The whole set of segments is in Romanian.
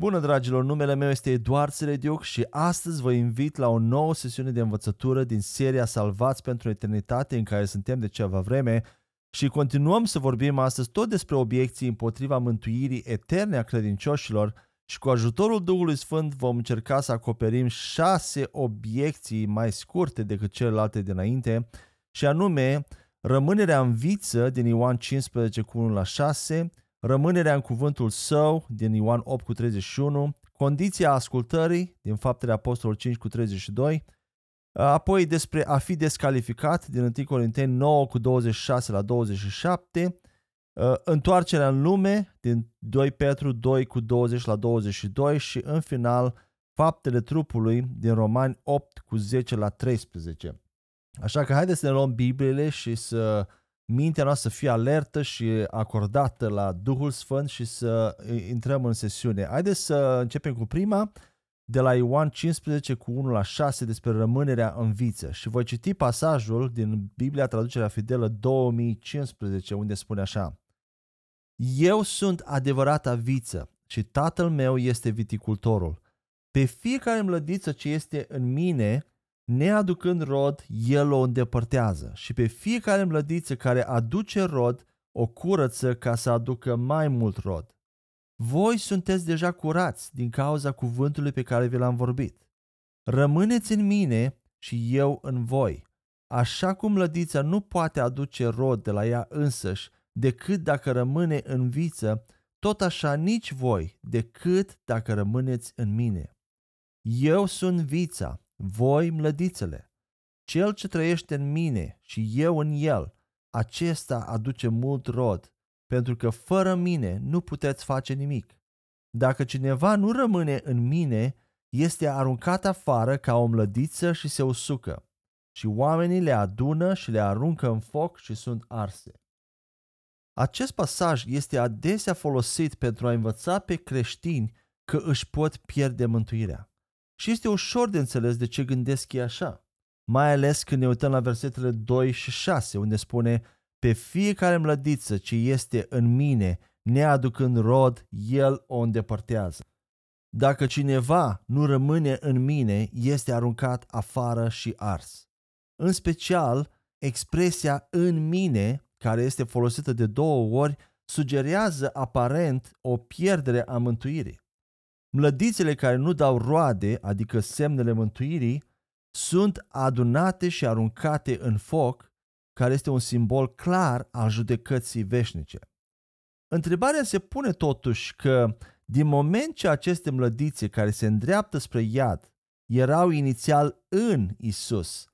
Bună dragilor, numele meu este Eduard Serediuc și astăzi vă invit la o nouă sesiune de învățătură din seria Salvați pentru eternitate în care suntem de ceva vreme și continuăm să vorbim astăzi tot despre obiecții împotriva mântuirii eterne a credincioșilor și cu ajutorul Duhului Sfânt vom încerca să acoperim șase obiecții mai scurte decât celelalte dinainte și anume rămânerea în viță din Ioan 15 cu 1 la 6, rămânerea în cuvântul său din Ioan 8 cu 31, condiția ascultării din Faptele Apostolului 5 cu 32, apoi despre a fi descalificat din 1 Corinteni 9 cu 26 la 27, întoarcerea în lume din 2 Petru 2 cu 20 la 22 și în final faptele trupului din Romani 8 cu 10 la 13. Așa că haideți să ne luăm Bibliile și să mintea noastră să fie alertă și acordată la Duhul Sfânt și să intrăm în sesiune. Haideți să începem cu prima, de la Ioan 15 cu 1 la 6 despre rămânerea în viță și voi citi pasajul din Biblia Traducerea Fidelă 2015 unde spune așa Eu sunt adevărata viță și tatăl meu este viticultorul. Pe fiecare mlădiță ce este în mine Neaducând rod, el o îndepărtează și pe fiecare mlădiță care aduce rod, o curăță ca să aducă mai mult rod. Voi sunteți deja curați din cauza cuvântului pe care vi l-am vorbit. Rămâneți în mine și eu în voi. Așa cum lădița nu poate aduce rod de la ea însăși decât dacă rămâne în viță, tot așa nici voi decât dacă rămâneți în mine. Eu sunt vița, voi mlădițele. Cel ce trăiește în mine și eu în el, acesta aduce mult rod, pentru că fără mine nu puteți face nimic. Dacă cineva nu rămâne în mine, este aruncat afară ca o mlădiță și se usucă, și oamenii le adună și le aruncă în foc și sunt arse. Acest pasaj este adesea folosit pentru a învăța pe creștini că își pot pierde mântuirea. Și este ușor de înțeles de ce gândesc ei așa. Mai ales când ne uităm la versetele 2 și 6, unde spune Pe fiecare mlădiță ce este în mine, neaducând rod, el o îndepărtează. Dacă cineva nu rămâne în mine, este aruncat afară și ars. În special, expresia în mine, care este folosită de două ori, sugerează aparent o pierdere a mântuirii. Mlădițele care nu dau roade, adică semnele mântuirii, sunt adunate și aruncate în foc, care este un simbol clar al judecății veșnice. Întrebarea se pune totuși că din moment ce aceste mlădițe care se îndreaptă spre iad erau inițial în Isus,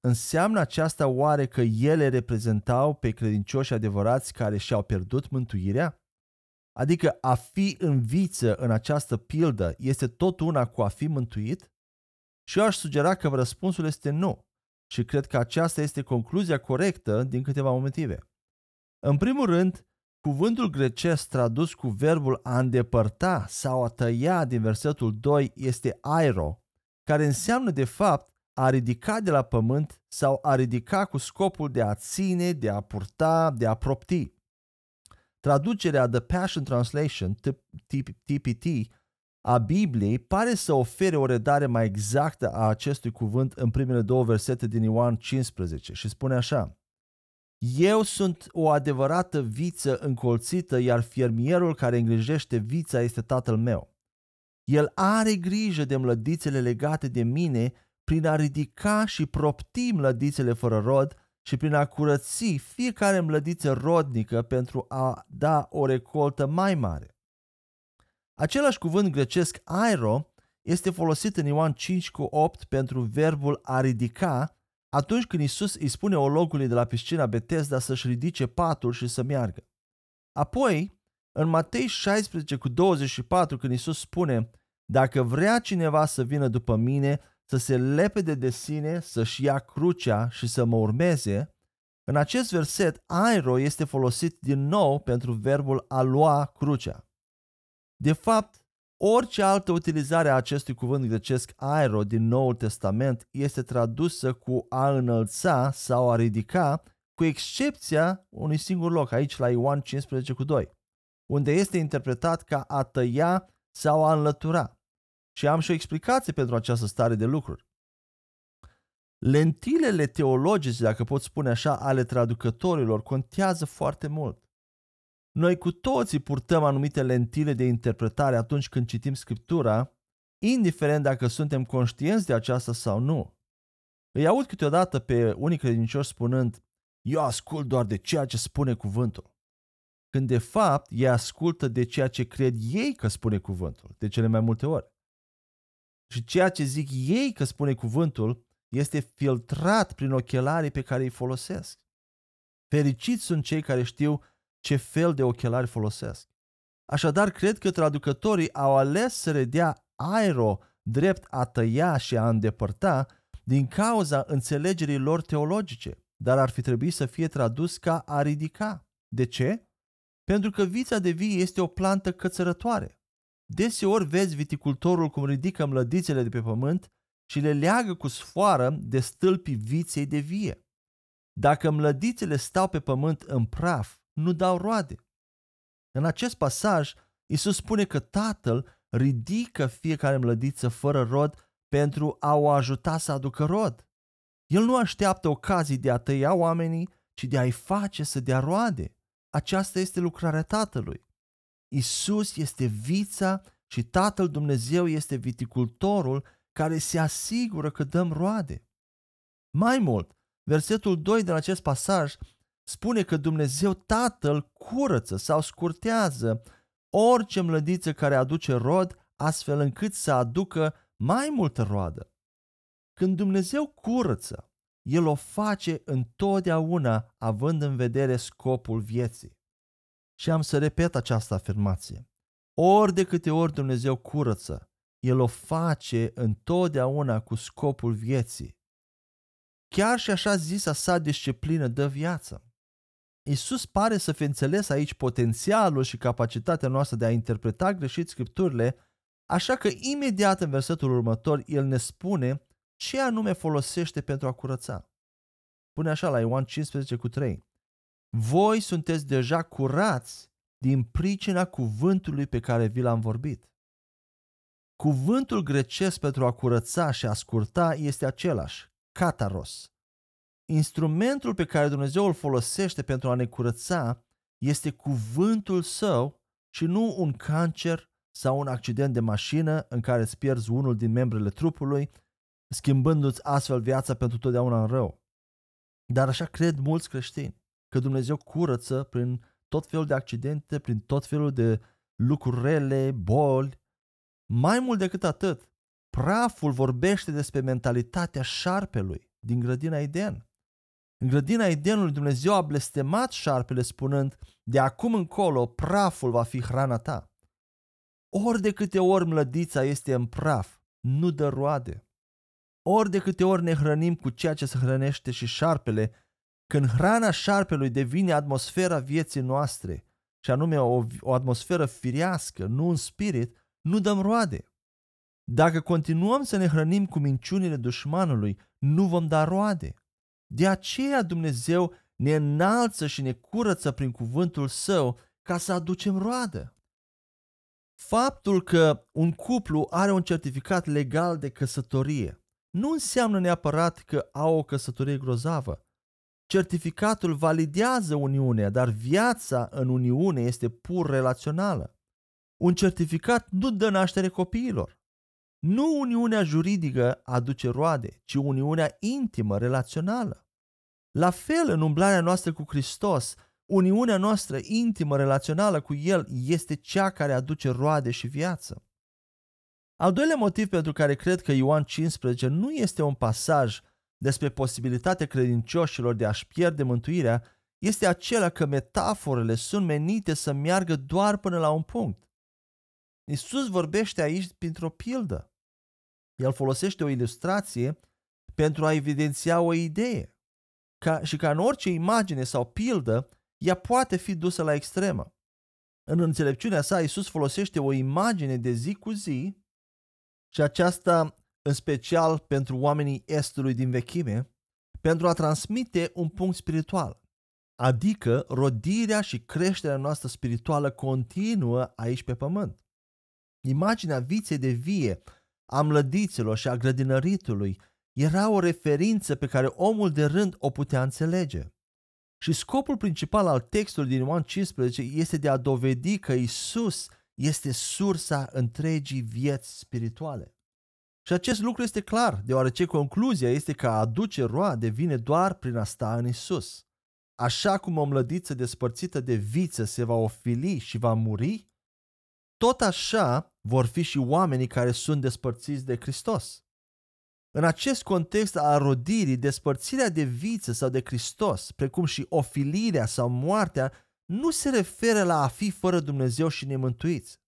înseamnă aceasta oare că ele reprezentau pe credincioși adevărați care și-au pierdut mântuirea? Adică a fi în viță în această pildă este tot una cu a fi mântuit? Și eu aș sugera că răspunsul este nu. Și cred că aceasta este concluzia corectă din câteva motive. În primul rând, cuvântul grecesc tradus cu verbul a îndepărta sau a tăia din versetul 2 este aero, care înseamnă de fapt a ridica de la pământ sau a ridica cu scopul de a ține, de a purta, de a propti. Traducerea The Passion Translation, TPT, a Bibliei pare să ofere o redare mai exactă a acestui cuvânt în primele două versete din Ioan 15 și spune așa Eu sunt o adevărată viță încolțită, iar fiermierul care îngrijește vița este tatăl meu. El are grijă de mlădițele legate de mine prin a ridica și propti mlădițele fără rod și prin a curăți fiecare mlădiță rodnică pentru a da o recoltă mai mare. Același cuvânt grecesc aero este folosit în Ioan 5 cu 8 pentru verbul a ridica atunci când Isus îi spune ologului de la piscina Betesda să-și ridice patul și să meargă. Apoi, în Matei 16 cu 24, când Isus spune Dacă vrea cineva să vină după mine, să se lepede de sine, să-și ia crucea și să mă urmeze, în acest verset aero este folosit din nou pentru verbul a lua crucea. De fapt, orice altă utilizare a acestui cuvânt grecesc aero din Noul Testament este tradusă cu a înălța sau a ridica, cu excepția unui singur loc, aici la Ioan 15 cu 2, unde este interpretat ca a tăia sau a înlătura. Și am și o explicație pentru această stare de lucruri. Lentilele teologice, dacă pot spune așa, ale traducătorilor contează foarte mult. Noi cu toții purtăm anumite lentile de interpretare atunci când citim Scriptura, indiferent dacă suntem conștienți de aceasta sau nu. Îi aud câteodată pe unii credincioși spunând, eu ascult doar de ceea ce spune cuvântul. Când de fapt ei ascultă de ceea ce cred ei că spune cuvântul, de cele mai multe ori. Și ceea ce zic ei că spune cuvântul este filtrat prin ochelarii pe care îi folosesc. Fericiți sunt cei care știu ce fel de ochelari folosesc. Așadar, cred că traducătorii au ales să redea aero drept a tăia și a îndepărta din cauza înțelegerii lor teologice, dar ar fi trebuit să fie tradus ca a ridica. De ce? Pentru că vița de vie este o plantă cățărătoare. Deseori vezi viticultorul cum ridică mlădițele de pe pământ și le leagă cu sfoară de stâlpii viței de vie. Dacă mlădițele stau pe pământ în praf, nu dau roade. În acest pasaj, Isus spune că Tatăl ridică fiecare mlădiță fără rod pentru a o ajuta să aducă rod. El nu așteaptă ocazii de a tăia oamenii, ci de a-i face să dea roade. Aceasta este lucrarea Tatălui. Isus este vița și Tatăl Dumnezeu este viticultorul care se asigură că dăm roade. Mai mult, versetul 2 din acest pasaj spune că Dumnezeu Tatăl curăță sau scurtează orice mlădiță care aduce rod, astfel încât să aducă mai multă roadă. Când Dumnezeu curăță, El o face întotdeauna având în vedere scopul vieții. Și am să repet această afirmație. Ori de câte ori Dumnezeu curăță, El o face întotdeauna cu scopul vieții. Chiar și așa zisa sa disciplină dă viață. Isus pare să fi înțeles aici potențialul și capacitatea noastră de a interpreta greșit scripturile, așa că imediat în versetul următor el ne spune ce anume folosește pentru a curăța. Pune așa la Ioan 15 cu 3. Voi sunteți deja curați din pricina cuvântului pe care vi l-am vorbit. Cuvântul grecesc pentru a curăța și a scurta este același, kataros. Instrumentul pe care Dumnezeu îl folosește pentru a ne curăța este cuvântul său și nu un cancer sau un accident de mașină în care îți pierzi unul din membrele trupului, schimbându-ți astfel viața pentru totdeauna în rău. Dar așa cred mulți creștini, că Dumnezeu curăță prin tot felul de accidente, prin tot felul de lucruri rele, boli. Mai mult decât atât, praful vorbește despre mentalitatea șarpelui din grădina Eden. În grădina Edenului Dumnezeu a blestemat șarpele spunând, de acum încolo praful va fi hrana ta. Ori de câte ori mlădița este în praf, nu dă roade. Ori de câte ori ne hrănim cu ceea ce se hrănește și șarpele, când hrana șarpelui devine atmosfera vieții noastre, și anume o, o atmosferă firească, nu un spirit, nu dăm roade. Dacă continuăm să ne hrănim cu minciunile dușmanului, nu vom da roade. De aceea Dumnezeu ne înalță și ne curăță prin cuvântul său ca să aducem roadă. Faptul că un cuplu are un certificat legal de căsătorie nu înseamnă neapărat că au o căsătorie grozavă. Certificatul validează uniunea, dar viața în uniune este pur relațională. Un certificat nu dă naștere copiilor. Nu uniunea juridică aduce roade, ci uniunea intimă, relațională. La fel, în umblarea noastră cu Hristos, uniunea noastră intimă, relațională cu El este cea care aduce roade și viață. Al doilea motiv pentru care cred că Ioan 15 nu este un pasaj despre posibilitatea credincioșilor de a-și pierde mântuirea este acela că metaforele sunt menite să meargă doar până la un punct. Isus vorbește aici printr-o pildă. El folosește o ilustrație pentru a evidenția o idee. Ca, și ca în orice imagine sau pildă, ea poate fi dusă la extremă. În înțelepciunea sa, Isus folosește o imagine de zi cu zi și aceasta în special pentru oamenii estului din vechime, pentru a transmite un punct spiritual, adică rodirea și creșterea noastră spirituală continuă aici pe pământ. Imaginea viței de vie, a mlădițelor și a grădinăritului era o referință pe care omul de rând o putea înțelege. Și scopul principal al textului din Ioan 15 este de a dovedi că Isus este sursa întregii vieți spirituale. Și acest lucru este clar, deoarece concluzia este că a aduce roade vine doar prin a sta în Isus. Așa cum o mlădiță despărțită de viță se va ofili și va muri, tot așa vor fi și oamenii care sunt despărțiți de Hristos. În acest context al rodirii, despărțirea de viță sau de Hristos, precum și ofilirea sau moartea, nu se referă la a fi fără Dumnezeu și nemântuiți,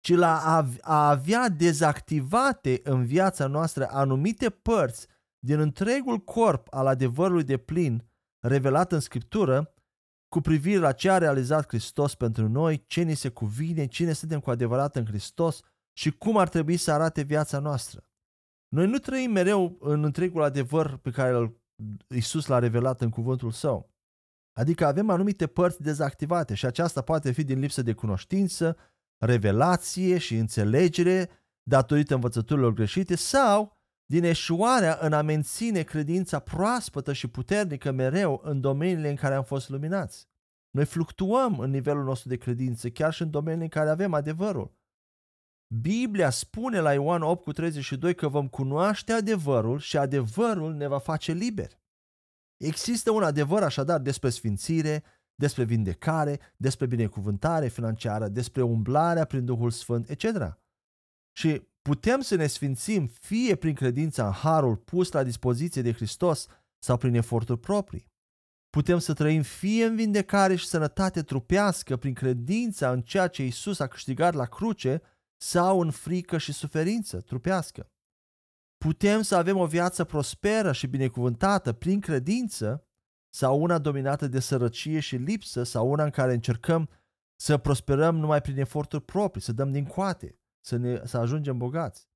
ci la a avea dezactivate în viața noastră anumite părți din întregul corp al adevărului de plin revelat în Scriptură cu privire la ce a realizat Hristos pentru noi, ce ni se cuvine, cine suntem cu adevărat în Hristos și cum ar trebui să arate viața noastră. Noi nu trăim mereu în întregul adevăr pe care Isus l-a revelat în cuvântul său. Adică avem anumite părți dezactivate și aceasta poate fi din lipsă de cunoștință, revelație și înțelegere datorită învățăturilor greșite sau din eșuarea în a menține credința proaspătă și puternică mereu în domeniile în care am fost luminați. Noi fluctuăm în nivelul nostru de credință, chiar și în domeniile în care avem adevărul. Biblia spune la Ioan 8 cu 32 că vom cunoaște adevărul și adevărul ne va face liberi. Există un adevăr așadar despre sfințire, despre vindecare, despre binecuvântare financiară, despre umblarea prin Duhul Sfânt, etc. Și putem să ne sfințim fie prin credința în harul pus la dispoziție de Hristos sau prin eforturi proprii. Putem să trăim fie în vindecare și sănătate trupească prin credința în ceea ce Isus a câștigat la cruce sau în frică și suferință trupească. Putem să avem o viață prosperă și binecuvântată prin credință sau una dominată de sărăcie și lipsă sau una în care încercăm să prosperăm numai prin eforturi proprii, să dăm din coate, să, ne, să ajungem bogați.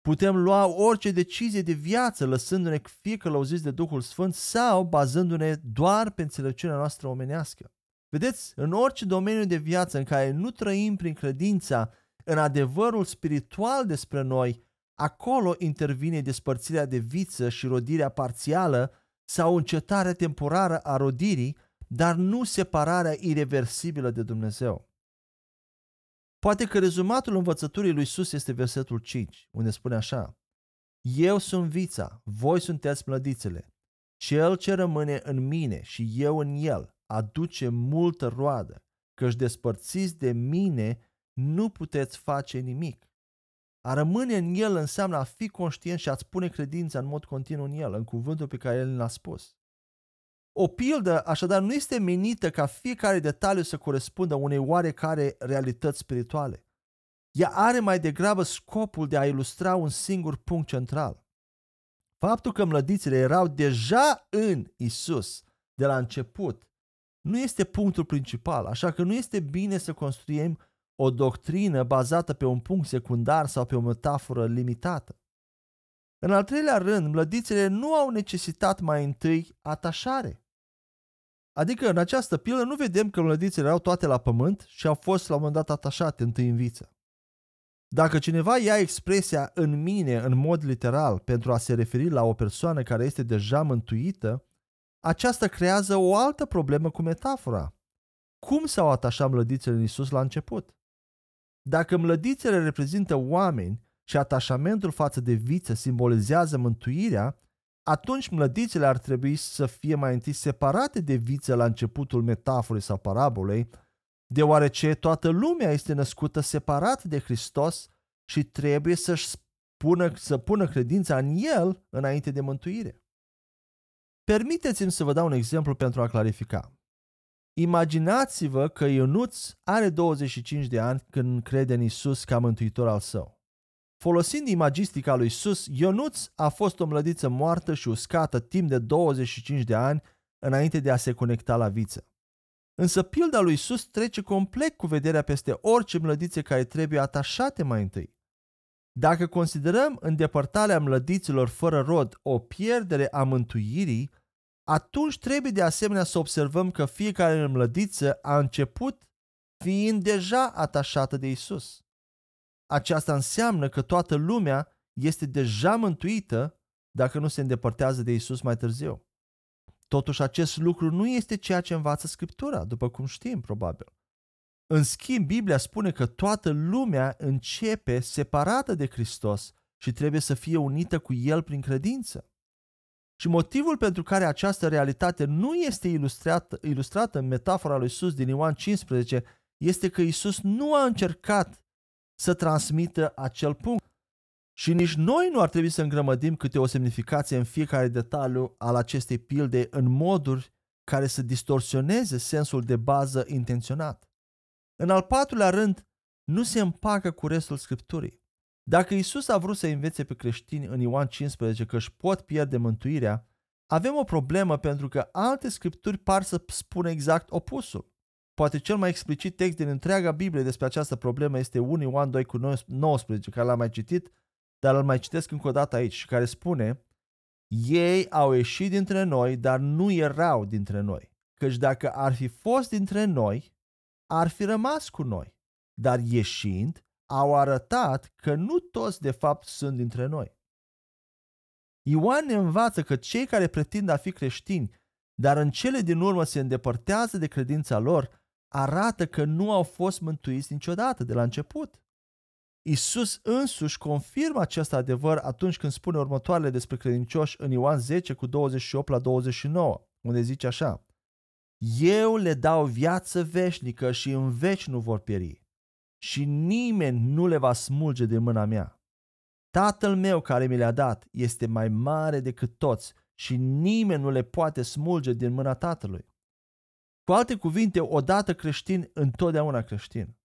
Putem lua orice decizie de viață lăsându-ne fie călăuziți de Duhul Sfânt sau bazându-ne doar pe înțelepciunea noastră omenească. Vedeți, în orice domeniu de viață în care nu trăim prin credința în adevărul spiritual despre noi, acolo intervine despărțirea de viță și rodirea parțială sau încetarea temporară a rodirii, dar nu separarea irreversibilă de Dumnezeu. Poate că rezumatul învățăturii lui Sus este versetul 5, unde spune așa Eu sunt vița, voi sunteți mlădițele. Cel ce rămâne în mine și eu în el aduce multă roadă, căci despărțiți de mine nu puteți face nimic. A rămâne în El înseamnă a fi conștient și a-ți pune credința în mod continuu în El, în cuvântul pe care El l-a spus. O pildă, așadar, nu este menită ca fiecare detaliu să corespundă unei oarecare realități spirituale. Ea are mai degrabă scopul de a ilustra un singur punct central. Faptul că mlădițele erau deja în Isus de la început nu este punctul principal, așa că nu este bine să construim o doctrină bazată pe un punct secundar sau pe o metaforă limitată. În al treilea rând, mlădițele nu au necesitat mai întâi atașare. Adică în această pilă nu vedem că mlădițele erau toate la pământ și au fost la un moment dat atașate întâi în viță. Dacă cineva ia expresia în mine în mod literal pentru a se referi la o persoană care este deja mântuită, aceasta creează o altă problemă cu metafora. Cum s-au atașat mlădițele în Isus la început? Dacă mlădițele reprezintă oameni și atașamentul față de viță simbolizează mântuirea, atunci mlădițele ar trebui să fie mai întâi separate de viță la începutul metaforei sau parabolei, deoarece toată lumea este născută separat de Hristos și trebuie să-și pună, să pună credința în El înainte de mântuire. Permiteți-mi să vă dau un exemplu pentru a clarifica. Imaginați-vă că Ionuț are 25 de ani când crede în Isus ca mântuitor al său. Folosind imagistica lui Isus, Ionuț a fost o mlădiță moartă și uscată timp de 25 de ani înainte de a se conecta la viță. Însă pilda lui Isus trece complet cu vederea peste orice mlădițe care trebuie atașate mai întâi. Dacă considerăm îndepărtarea mlădiților fără rod o pierdere a mântuirii, atunci trebuie de asemenea să observăm că fiecare mlădiță a început fiind deja atașată de Isus. aceasta înseamnă că toată lumea este deja mântuită dacă nu se îndepărtează de Isus mai târziu. Totuși, acest lucru nu este ceea ce învață Scriptura, după cum știm, probabil. În schimb, Biblia spune că toată lumea începe separată de Hristos și trebuie să fie unită cu El prin credință. Și motivul pentru care această realitate nu este ilustrată, ilustrată în metafora lui Isus din Ioan 15 este că Isus nu a încercat să transmită acel punct. Și nici noi nu ar trebui să îngrămădim câte o semnificație în fiecare detaliu al acestei pilde în moduri care să distorsioneze sensul de bază intenționat. În al patrulea rând, nu se împacă cu restul Scripturii. Dacă Isus a vrut să învețe pe creștini în Ioan 15 că își pot pierde mântuirea, avem o problemă pentru că alte scripturi par să spună exact opusul. Poate cel mai explicit text din întreaga Biblie despre această problemă este 1 Ioan 2 cu 19, care l-am mai citit, dar îl mai citesc încă o dată aici și care spune Ei au ieșit dintre noi, dar nu erau dintre noi. Căci dacă ar fi fost dintre noi, ar fi rămas cu noi. Dar ieșind, au arătat că nu toți de fapt sunt dintre noi. Ioan ne învață că cei care pretind a fi creștini, dar în cele din urmă se îndepărtează de credința lor, arată că nu au fost mântuiți niciodată de la început. Isus însuși confirmă acest adevăr atunci când spune următoarele despre credincioși în Ioan 10 cu 28 la 29, unde zice așa Eu le dau viață veșnică și în veci nu vor pieri și nimeni nu le va smulge de mâna mea. Tatăl meu care mi le-a dat este mai mare decât toți și nimeni nu le poate smulge din mâna Tatălui. Cu alte cuvinte, odată creștin, întotdeauna creștin.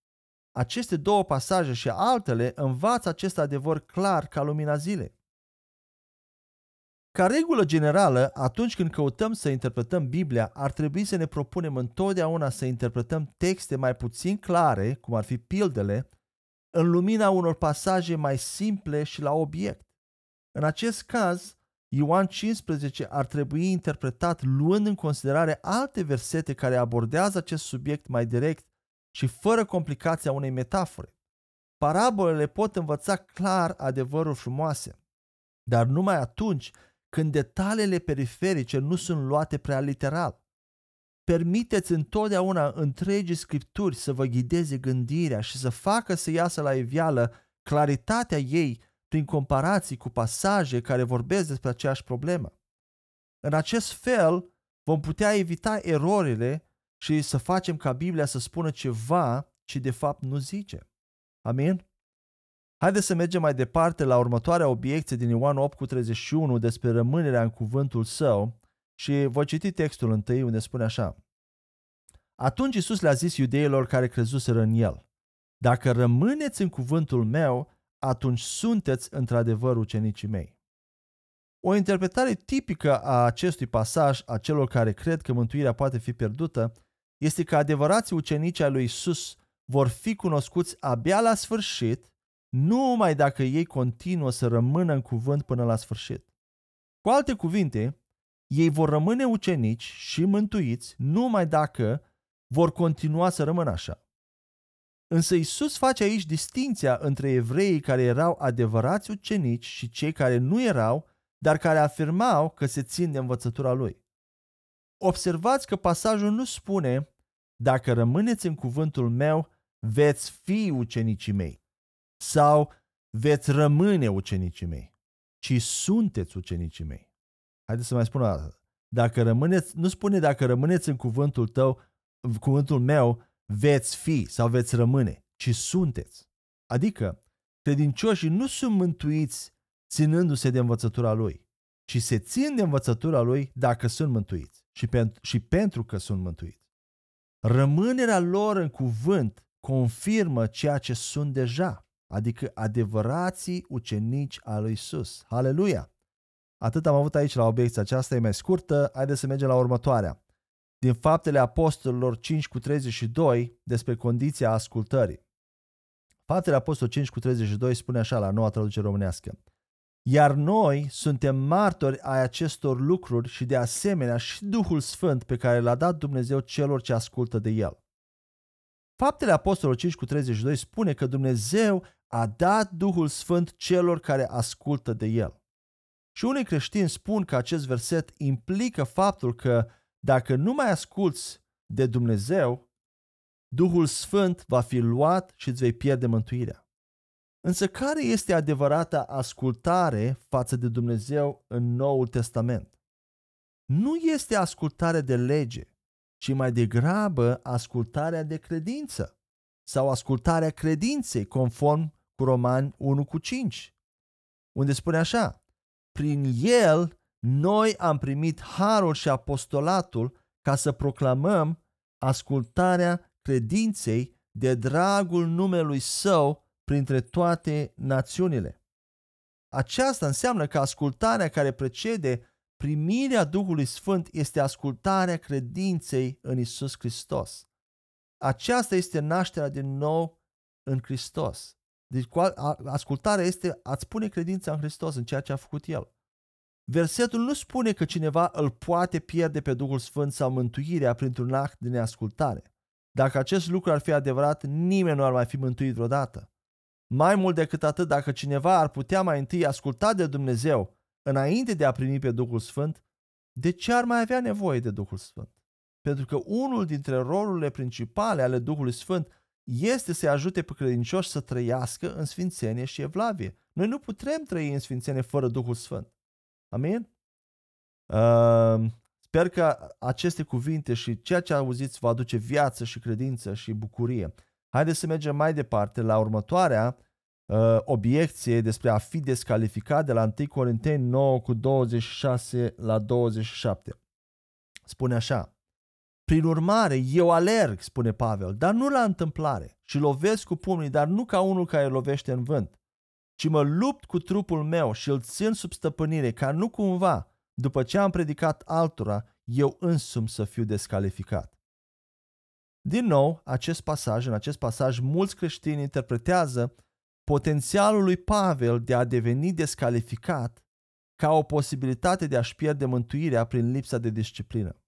Aceste două pasaje și altele învață acest adevăr clar ca lumina zilei. Ca regulă generală, atunci când căutăm să interpretăm Biblia, ar trebui să ne propunem întotdeauna să interpretăm texte mai puțin clare, cum ar fi pildele, în lumina unor pasaje mai simple și la obiect. În acest caz, Ioan 15 ar trebui interpretat luând în considerare alte versete care abordează acest subiect mai direct și fără complicația unei metafore. Parabolele pot învăța clar adevăruri frumoase, dar numai atunci când detaliile periferice nu sunt luate prea literal. Permiteți întotdeauna întregii scripturi să vă ghideze gândirea și să facă să iasă la iveală claritatea ei prin comparații cu pasaje care vorbesc despre aceeași problemă. În acest fel vom putea evita erorile și să facem ca Biblia să spună ceva ce de fapt nu zice. Amin? Haideți să mergem mai departe la următoarea obiecție din Ioan 8 cu 31 despre rămânerea în cuvântul său și voi citi textul întâi unde spune așa. Atunci Isus le-a zis iudeilor care crezuseră în el, Dacă rămâneți în cuvântul meu, atunci sunteți într-adevăr ucenicii mei. O interpretare tipică a acestui pasaj a celor care cred că mântuirea poate fi pierdută este că adevărații ucenici ai lui Isus vor fi cunoscuți abia la sfârșit, numai dacă ei continuă să rămână în cuvânt până la sfârșit. Cu alte cuvinte, ei vor rămâne ucenici și mântuiți numai dacă vor continua să rămână așa. Însă Isus face aici distinția între evreii care erau adevărați ucenici și cei care nu erau, dar care afirmau că se țin de învățătura lui. Observați că pasajul nu spune, dacă rămâneți în cuvântul meu, veți fi ucenicii mei sau veți rămâne ucenicii mei, ci sunteți ucenicii mei. Haideți să mai spun asta. Dacă rămâneți, nu spune dacă rămâneți în cuvântul tău, în cuvântul meu, veți fi sau veți rămâne, ci sunteți. Adică, credincioșii nu sunt mântuiți ținându-se de învățătura lui, ci se țin de învățătura lui dacă sunt mântuiți și pentru, și pentru că sunt mântuiți. Rămânerea lor în cuvânt confirmă ceea ce sunt deja, adică adevărații ucenici al lui Isus. Haleluia! Atât am avut aici la obiecția aceasta, e mai scurtă, haideți să mergem la următoarea din Faptele Apostolilor 5 cu 32 despre condiția ascultării. Faptele Apostolilor 5 cu 32 spune așa la noua traducere românească. Iar noi suntem martori ai acestor lucruri și de asemenea și Duhul Sfânt pe care l-a dat Dumnezeu celor ce ascultă de El. Faptele Apostolului 5 cu 32 spune că Dumnezeu a dat Duhul Sfânt celor care ascultă de El. Și unii creștini spun că acest verset implică faptul că dacă nu mai asculți de Dumnezeu, Duhul Sfânt va fi luat și îți vei pierde mântuirea. Însă care este adevărata ascultare față de Dumnezeu în Noul Testament? Nu este ascultare de lege, ci mai degrabă ascultarea de credință sau ascultarea credinței conform cu Romani 1 cu 5, unde spune așa, prin el noi am primit harul și apostolatul ca să proclamăm ascultarea credinței de dragul numelui său printre toate națiunile. Aceasta înseamnă că ascultarea care precede primirea Duhului Sfânt este ascultarea credinței în Isus Hristos. Aceasta este nașterea din nou în Hristos. Deci ascultarea este a-ți pune credința în Hristos, în ceea ce a făcut El. Versetul nu spune că cineva îl poate pierde pe Duhul Sfânt sau mântuirea printr-un act de neascultare. Dacă acest lucru ar fi adevărat, nimeni nu ar mai fi mântuit vreodată. Mai mult decât atât, dacă cineva ar putea mai întâi asculta de Dumnezeu înainte de a primi pe Duhul Sfânt, de ce ar mai avea nevoie de Duhul Sfânt? Pentru că unul dintre rolurile principale ale Duhului Sfânt este să ajute pe credincioși să trăiască în sfințenie și evlavie. Noi nu putem trăi în sfințenie fără Duhul Sfânt. Amin? Uh, sper că aceste cuvinte și ceea ce auziți vă aduce viață și credință și bucurie. Haideți să mergem mai departe la următoarea uh, obiecție despre a fi descalificat de la 1 Corinteni 9 cu 26 la 27. Spune așa, prin urmare, eu alerg, spune Pavel, dar nu la întâmplare și lovesc cu pumnii, dar nu ca unul care lovește în vânt, ci mă lupt cu trupul meu și îl țin sub stăpânire, ca nu cumva, după ce am predicat altora, eu însumi să fiu descalificat. Din nou, acest pasaj, în acest pasaj, mulți creștini interpretează potențialul lui Pavel de a deveni descalificat ca o posibilitate de a-și pierde mântuirea prin lipsa de disciplină.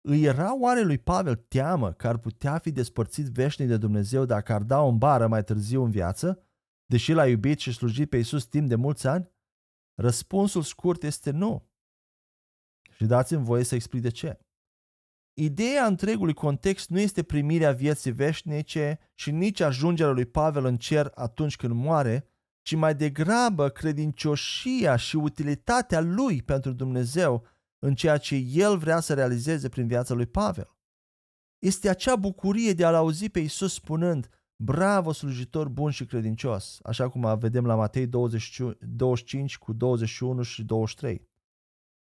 Îi era oare lui Pavel teamă că ar putea fi despărțit veșnic de Dumnezeu dacă ar da o bară mai târziu în viață, deși l-a iubit și slujit pe Iisus timp de mulți ani? Răspunsul scurt este nu. Și dați-mi voie să explic de ce. Ideea întregului context nu este primirea vieții veșnice și nici ajungerea lui Pavel în cer atunci când moare, ci mai degrabă credincioșia și utilitatea lui pentru Dumnezeu în ceea ce el vrea să realizeze prin viața lui Pavel. Este acea bucurie de a-L auzi pe Isus spunând, bravo slujitor bun și credincios, așa cum vedem la Matei 20, 25 cu 21 și 23.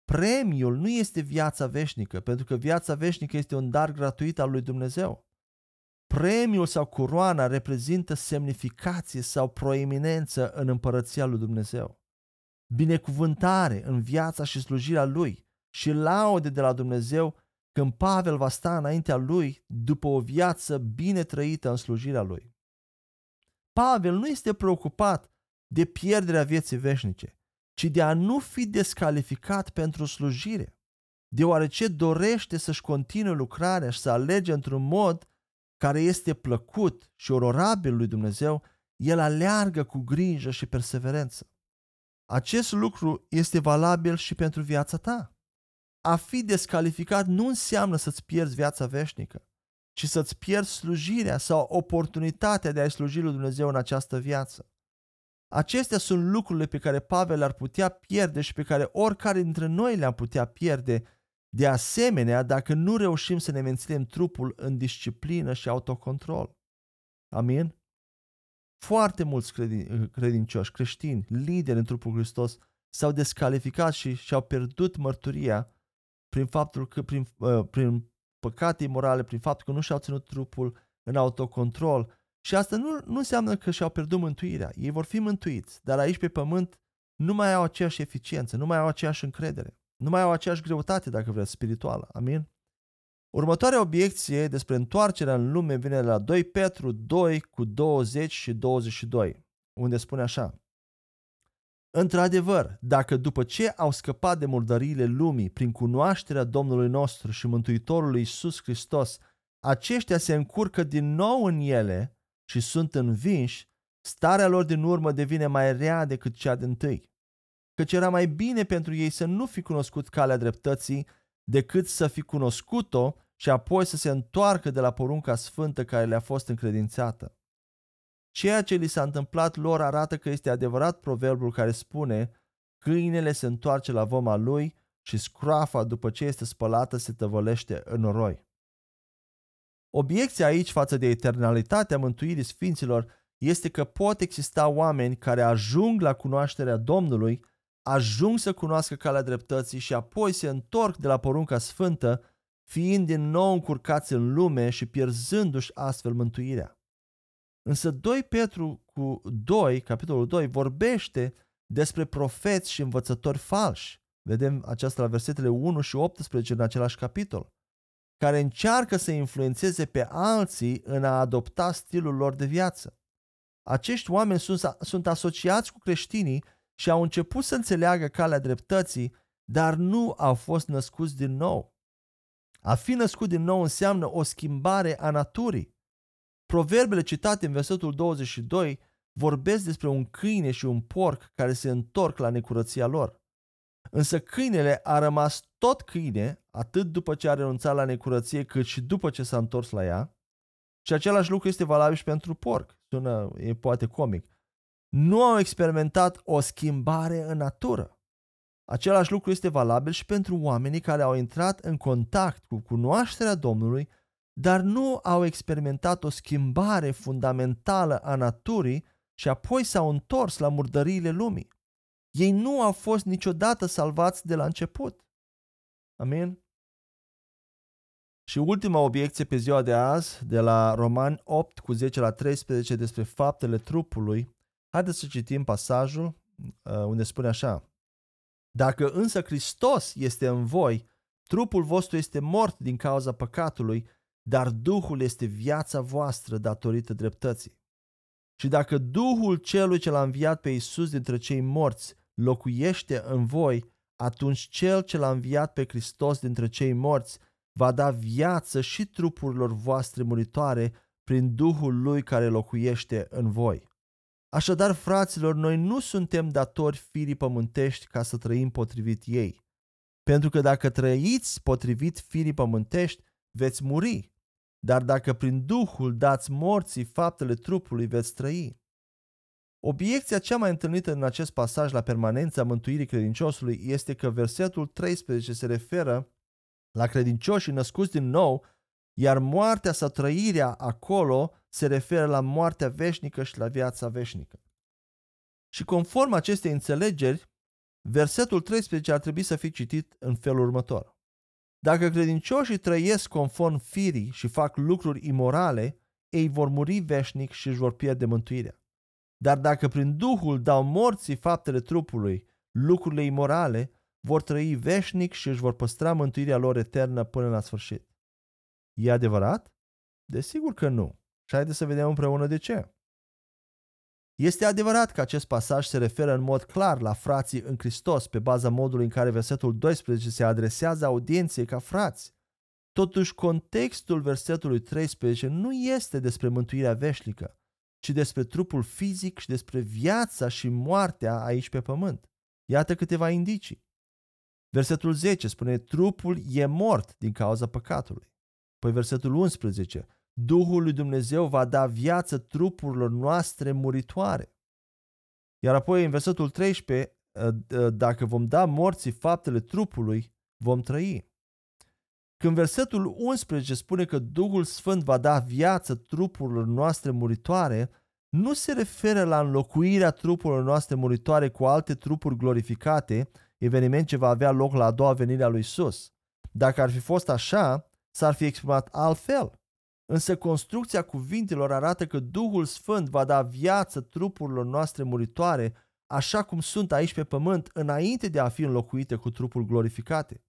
Premiul nu este viața veșnică, pentru că viața veșnică este un dar gratuit al lui Dumnezeu. Premiul sau coroana reprezintă semnificație sau proeminență în împărăția lui Dumnezeu. Binecuvântare în viața și slujirea lui și laude de la Dumnezeu când Pavel va sta înaintea lui după o viață bine trăită în slujirea lui. Pavel nu este preocupat de pierderea vieții veșnice, ci de a nu fi descalificat pentru slujire, deoarece dorește să-și continue lucrarea și să alege într-un mod care este plăcut și ororabil lui Dumnezeu, el aleargă cu grijă și perseverență. Acest lucru este valabil și pentru viața ta. A fi descalificat nu înseamnă să-ți pierzi viața veșnică, ci să-ți pierzi slujirea sau oportunitatea de a-i sluji lui Dumnezeu în această viață. Acestea sunt lucrurile pe care Pavel le-ar putea pierde și pe care oricare dintre noi le-am putea pierde de asemenea dacă nu reușim să ne menținem trupul în disciplină și autocontrol. Amin? Foarte mulți credin- credincioși, creștini, lideri în trupul Hristos s-au descalificat și și-au pierdut mărturia prin faptul că, prin, uh, prin păcate imorale, prin faptul că nu și-au ținut trupul în autocontrol, și asta nu, nu înseamnă că și-au pierdut mântuirea. Ei vor fi mântuiți, dar aici pe pământ nu mai au aceeași eficiență, nu mai au aceeași încredere, nu mai au aceeași greutate, dacă vreți, spirituală. Amin? Următoarea obiecție despre întoarcerea în lume vine la 2 Petru 2 cu 20 și 22, unde spune așa. Într-adevăr, dacă după ce au scăpat de murdăriile lumii prin cunoașterea Domnului nostru și Mântuitorului Isus Hristos, aceștia se încurcă din nou în ele și sunt învinși, starea lor din urmă devine mai rea decât cea din tâi. Căci era mai bine pentru ei să nu fi cunoscut calea dreptății decât să fi cunoscut-o și apoi să se întoarcă de la porunca sfântă care le-a fost încredințată. Ceea ce li s-a întâmplat lor arată că este adevărat proverbul care spune câinele se întoarce la voma lui și scroafa după ce este spălată se tăvălește în noroi. Obiecția aici față de eternalitatea mântuirii sfinților este că pot exista oameni care ajung la cunoașterea Domnului, ajung să cunoască calea dreptății și apoi se întorc de la porunca sfântă, fiind din nou încurcați în lume și pierzându-și astfel mântuirea. Însă 2 Petru cu 2, capitolul 2, vorbește despre profeți și învățători falși. Vedem aceasta la versetele 1 și 18 în același capitol, care încearcă să influențeze pe alții în a adopta stilul lor de viață. Acești oameni sunt, sunt asociați cu creștinii și au început să înțeleagă calea dreptății, dar nu au fost născuți din nou. A fi născut din nou înseamnă o schimbare a naturii. Proverbele citate în versetul 22 vorbesc despre un câine și un porc care se întorc la necurăția lor. Însă câinele a rămas tot câine, atât după ce a renunțat la necurăție, cât și după ce s-a întors la ea. Și același lucru este valabil și pentru porc. Sună, e poate comic. Nu au experimentat o schimbare în natură. Același lucru este valabil și pentru oamenii care au intrat în contact cu cunoașterea Domnului, dar nu au experimentat o schimbare fundamentală a naturii și apoi s-au întors la murdăriile lumii. Ei nu au fost niciodată salvați de la început. Amin? Și ultima obiecție pe ziua de azi, de la Romani 8 cu 10 la 13 despre faptele trupului, haideți să citim pasajul uh, unde spune așa. Dacă însă Hristos este în voi, trupul vostru este mort din cauza păcatului, dar Duhul este viața voastră datorită dreptății. Și dacă Duhul celui ce l-a înviat pe Iisus dintre cei morți locuiește în voi, atunci cel ce l-a înviat pe Hristos dintre cei morți va da viață și trupurilor voastre muritoare prin Duhul lui care locuiește în voi. Așadar, fraților, noi nu suntem datori firii pământești ca să trăim potrivit ei. Pentru că dacă trăiți potrivit firii pământești, veți muri. Dar dacă prin Duhul dați morții faptele trupului, veți trăi. Obiecția cea mai întâlnită în acest pasaj la permanența mântuirii credinciosului este că versetul 13 se referă la credincioșii născuți din nou, iar moartea sau trăirea acolo se referă la moartea veșnică și la viața veșnică. Și conform acestei înțelegeri, versetul 13 ar trebui să fie citit în felul următor. Dacă credincioșii trăiesc conform firii și fac lucruri imorale, ei vor muri veșnic și își vor pierde mântuirea. Dar dacă prin Duhul dau morții faptele trupului, lucrurile imorale, vor trăi veșnic și își vor păstra mântuirea lor eternă până la sfârșit. E adevărat? Desigur că nu. Și haideți să vedem împreună de ce. Este adevărat că acest pasaj se referă în mod clar la frații în Hristos pe baza modului în care versetul 12 se adresează audienței ca frați. Totuși, contextul versetului 13 nu este despre mântuirea veșnică, ci despre trupul fizic și despre viața și moartea aici pe pământ. Iată câteva indicii. Versetul 10 spune, trupul e mort din cauza păcatului. Păi versetul 11, Duhul lui Dumnezeu va da viață trupurilor noastre muritoare. Iar apoi în versetul 13, ă, ă, dacă vom da morții faptele trupului, vom trăi. Când versetul 11 spune că Duhul Sfânt va da viață trupurilor noastre muritoare, nu se referă la înlocuirea trupurilor noastre muritoare cu alte trupuri glorificate, eveniment ce va avea loc la a doua venire a lui Isus. Dacă ar fi fost așa, s-ar fi exprimat altfel. Însă construcția cuvintelor arată că Duhul Sfânt va da viață trupurilor noastre muritoare, așa cum sunt aici pe pământ, înainte de a fi înlocuite cu trupuri glorificate.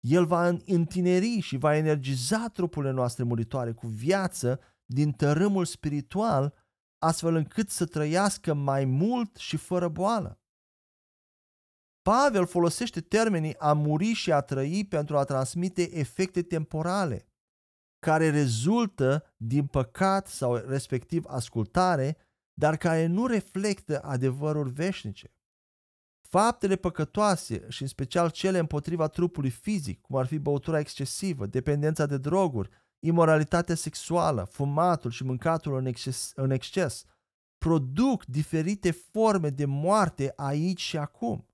El va întineri și va energiza trupurile noastre muritoare cu viață din tărâmul spiritual, astfel încât să trăiască mai mult și fără boală. Pavel folosește termenii a muri și a trăi pentru a transmite efecte temporale. Care rezultă din păcat sau respectiv ascultare, dar care nu reflectă adevărul veșnice. Faptele păcătoase și în special cele împotriva trupului fizic, cum ar fi băutura excesivă, dependența de droguri, imoralitatea sexuală, fumatul și mâncatul în exces, în exces, produc diferite forme de moarte aici și acum.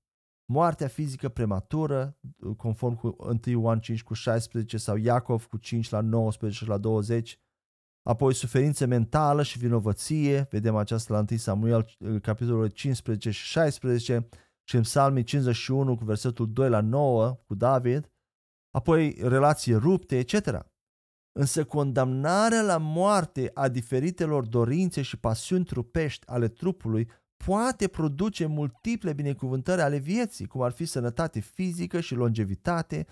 Moartea fizică prematură, conform cu 1 Ioan 5 cu 16 sau Iacov cu 5 la 19 și la 20, apoi suferință mentală și vinovăție, vedem aceasta la 1 Samuel capitolul 15 și 16 și în Psalmii 51 cu versetul 2 la 9 cu David, apoi relații rupte, etc. Însă condamnarea la moarte a diferitelor dorințe și pasiuni trupești ale trupului poate produce multiple binecuvântări ale vieții, cum ar fi sănătate fizică și longevitate,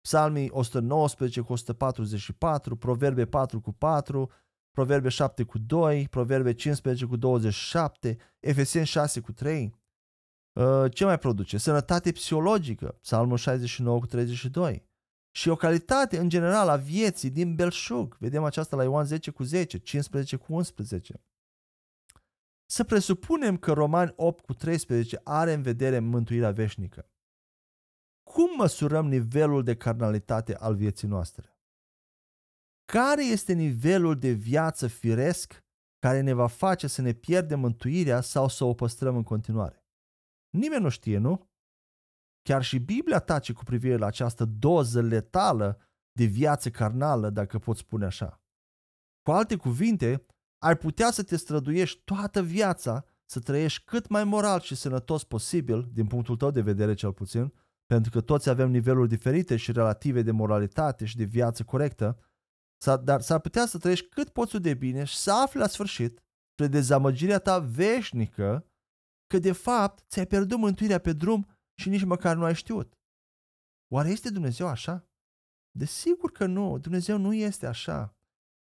Psalmii 119 cu 144, Proverbe 4 cu 4, Proverbe 7 cu 2, Proverbe 15 cu 27, Efeseni 6 cu 3. Uh, ce mai produce? Sănătate psihologică, Psalmul 69 cu 32 și o calitate în general a vieții din belșug. Vedem aceasta la Ioan 10 cu 10, 15 cu 11. Să presupunem că Romani 8 cu 13 are în vedere mântuirea veșnică. Cum măsurăm nivelul de carnalitate al vieții noastre? Care este nivelul de viață firesc care ne va face să ne pierdem mântuirea sau să o păstrăm în continuare? Nimeni nu știe, nu? Chiar și Biblia tace cu privire la această doză letală de viață carnală, dacă pot spune așa. Cu alte cuvinte, ai putea să te străduiești toată viața să trăiești cât mai moral și sănătos posibil, din punctul tău de vedere cel puțin, pentru că toți avem niveluri diferite și relative de moralitate și de viață corectă, dar s-ar putea să trăiești cât poți de bine și să afli la sfârșit, spre dezamăgirea ta veșnică, că de fapt ți-ai pierdut mântuirea pe drum și nici măcar nu ai știut. Oare este Dumnezeu așa? Desigur că nu, Dumnezeu nu este așa.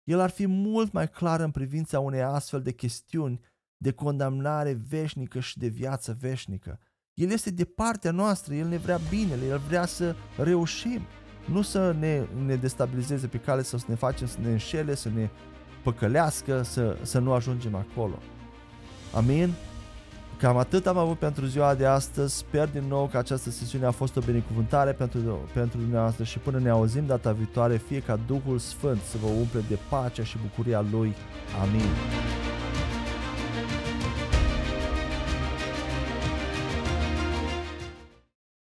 El ar fi mult mai clar în privința unei astfel de chestiuni de condamnare veșnică și de viață veșnică. El este de partea noastră, El ne vrea binele, El vrea să reușim, nu să ne, ne destabilizeze pe cale sau să ne facem să ne înșele, să ne păcălească, să, să nu ajungem acolo. Amin? Cam atât am avut pentru ziua de astăzi. Sper din nou că această sesiune a fost o binecuvântare pentru, pentru dumneavoastră și până ne auzim data viitoare, fie ca Duhul Sfânt să vă umple de pacea și bucuria Lui. Amin.